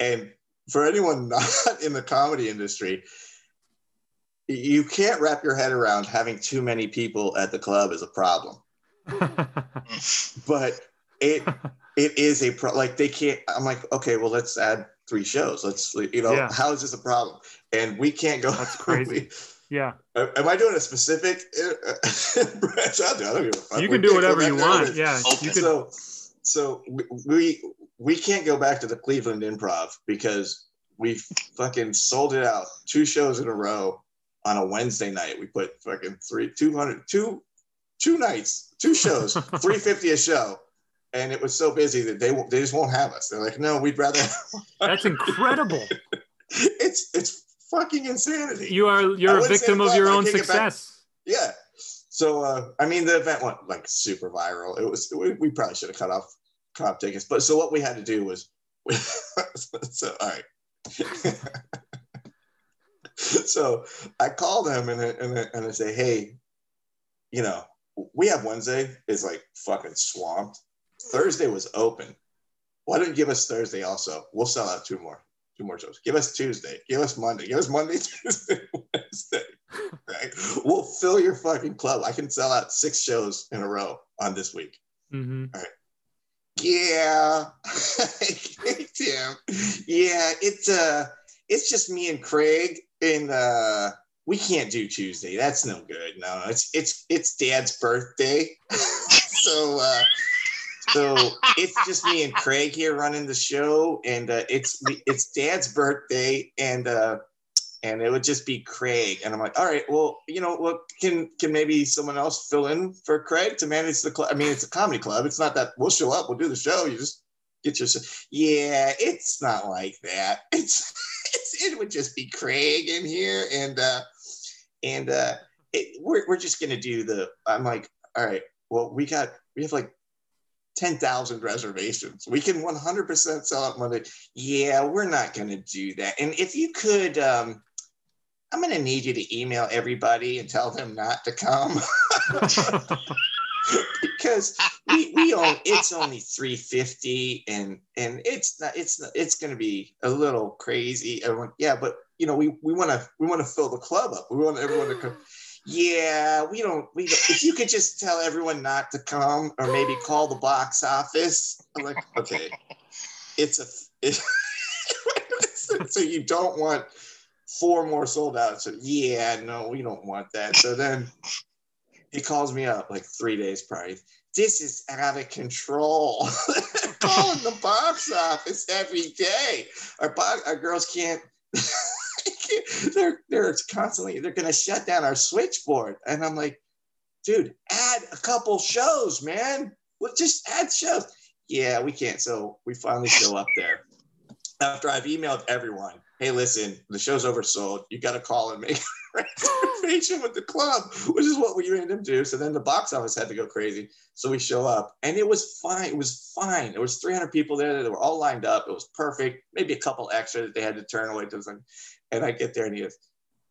And for anyone [LAUGHS] not in the comedy industry, you can't wrap your head around having too many people at the club is a problem. [LAUGHS] But it it is a pro like they can't i'm like okay well let's add three shows let's you know Yeah. how is this a problem and we can't go That's [LAUGHS] crazy. Yeah, am i doing a specific branch i'll do i don't give a fuck you can do whatever you want. everything. Yeah, Open. you could. so so we, we we can't go back to the cleveland improv because we fucking sold it out two shows in a row on a wednesday night we put fucking three two hundred two two nights two shows [LAUGHS] 350 a show and it was so busy that they won't- they just won't have us they're like no we'd rather That's incredible. [LAUGHS] it's it's fucking insanity. You are you're a victim of your own take it back. success. yeah. So uh i mean the event went like super viral. It was we, we probably should have cut off crop tickets. But so what we had to do was [LAUGHS] so all right. [LAUGHS] So i call them and I, and, I, and I say hey you know we have wednesday. Is like fucking swamped. Thursday was open. Why don't you give us thursday also? We'll sell out two more two more shows give us tuesday give us monday give us monday [LAUGHS] tuesday wednesday right? We'll fill your fucking club. I can sell out six shows in a row on this week. hmm Yeah, [LAUGHS] Tim. Yeah, it's uh, it's just me and Craig, and uh, we can't do Tuesday. That's no good. No, it's it's it's Dad's birthday, [LAUGHS] so uh, so it's just me and Craig here running the show, and uh, it's it's Dad's birthday, and uh, and it would just be Craig. And I'm like, all right, well, you know, what can can maybe someone else fill in for Craig to manage the club? I mean, it's a comedy club. It's not that we'll show up, we'll do the show. You just get your yeah. It's not like that. [LAUGHS] It's, it's it would just be Craig in here, and uh, and uh, it, we're we're just gonna do the. I'm like, all right, well, we got we have like 10,000 reservations. We can 100% sell out Monday. Yeah, we're not going to do that. And if you could, um, I'm going to need you to email everybody and tell them not to come. [LAUGHS] because we, we own it's only 350 and and it's not it's not it's going to be a little crazy everyone yeah but you know we we want to we want to fill the club up we want everyone to come yeah, we don't. We don't, if you could just tell everyone not to come, or maybe call the box office. I'm like, okay, it's a. It, [LAUGHS] so you don't want four more sold out. So yeah, no, we don't want that. So then he calls me up like three days prior. This is out of control. [LAUGHS] Calling the box office every day. Our bo- our girls can't [LAUGHS] they're they're constantly they're gonna shut down our switchboard. And I'm like, dude, add a couple shows, man. Well, just add shows. Yeah, we can't. So we finally show up there. After I've emailed everyone, hey, listen, the show's oversold. You got to call and make a [LAUGHS] reservation with the club, which is what we made them do. So then the box office had to go crazy. So we show up, and it was fine. It was fine. There was 300 people there that were all lined up. It was perfect. Maybe a couple extra that they had to turn away. To. And I get there and he goes,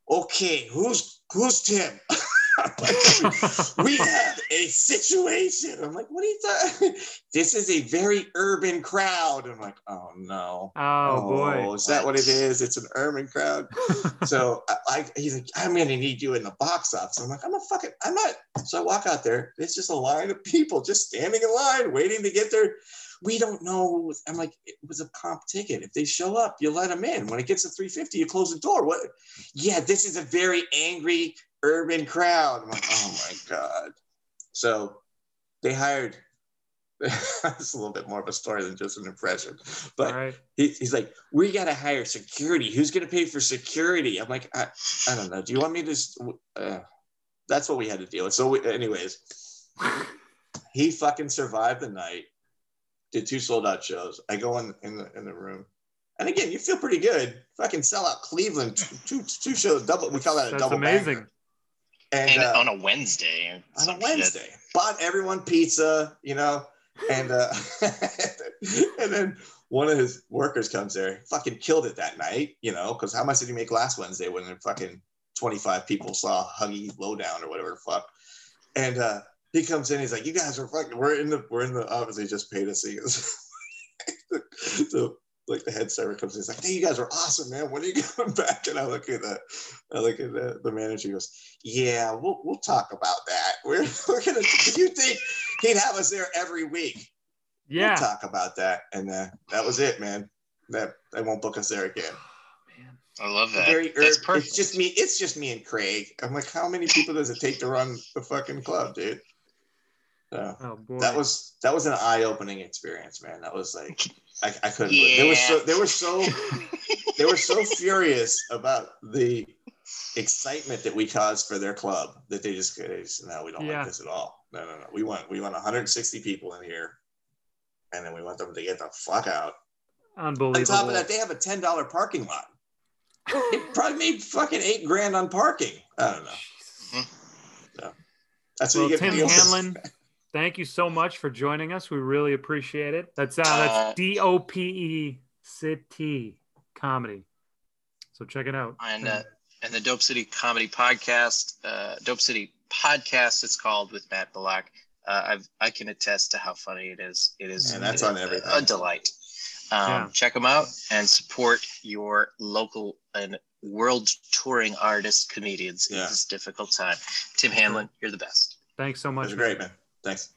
okay, who's who's Tim? [LAUGHS] we have a situation. I'm like, what are you talking? [LAUGHS] This is a very urban crowd. I'm like, oh no. Oh, oh boy. Is that what it is? It's an urban crowd. [LAUGHS] so I, I, he's like, I'm gonna need you in the box office. I'm like, I'm a fucking, I'm not. So I walk out there. It's just a line of people just standing in line, waiting to get their we don't know. I'm like, it was a comp ticket. If they show up, you let them in. When it gets to 350, you close the door. What? Yeah, this is a very angry urban crowd. I'm like, oh my God. So they hired, [LAUGHS] it's a little bit more of a story than just an impression. But right. he, he's like, we got to hire security. Who's going to pay for security? I'm like, I, I don't know. Do you want me to? Uh, that's what we had to deal with. So, we, anyways, he fucking survived the night did two sold out shows. I go in in the in the room, and again, you feel pretty good. Fucking sell out Cleveland two two, two shows double. We call that a That's double amazing. Banger. And, and uh, on a Wednesday. On a Wednesday, shit. bought everyone pizza, you know, and uh, [LAUGHS] and then one of his workers comes there, fucking killed it that night, you know, because how much did he make last Wednesday when fucking 25 people saw Huggy Lowdown or whatever fuck? And uh, he comes in, he's like, "You guys are fucking. We're in the we're in the office. He just paid us." He goes, [LAUGHS] so like the head server comes in, he's like, "Hey, you guys are awesome, man. When are you coming [LAUGHS] back?" And I look at the I look at the, the manager. He goes, "Yeah, we'll we'll talk about that. We're [LAUGHS] we're gonna. Do you think he'd have us there every week? Yeah, we'll talk about that." And uh, that was it, man. That they won't book us there again. Man, I love that. Very That's perfect. It's just me. It's just me and Craig. I'm like, how many people does it take to run the fucking club, dude? So oh, boy. that was that was an eye opening experience, man. That was like I, I couldn't. Yeah. They were so they were so they were so furious about the excitement that we caused for their club that they just, they just no, we don't yeah. like this at all. No, no, no. We want we want 160 people in here, and then we want them to get the fuck out. Unbelievable. On top of that, they have a ten dollar parking lot. [GASPS] it probably made fucking eight grand on parking. I don't know. So that's well, what you get. Tim Hanlon thank you so much for joining us. We really appreciate it. That's uh, that's uh, D O P E City Comedy. So check it out. And uh, and the Dope City Comedy Podcast, uh, Dope City Podcast, it's called with Matt Bullock. Uh, I've I can attest to how funny it is. It is. And that's on everything. A, a delight. Um, yeah. Check them out and support your local and world touring artists, comedians yeah. in this difficult time. Tim Hanlon, you're the best. Thanks so much. It was great, man. Thanks.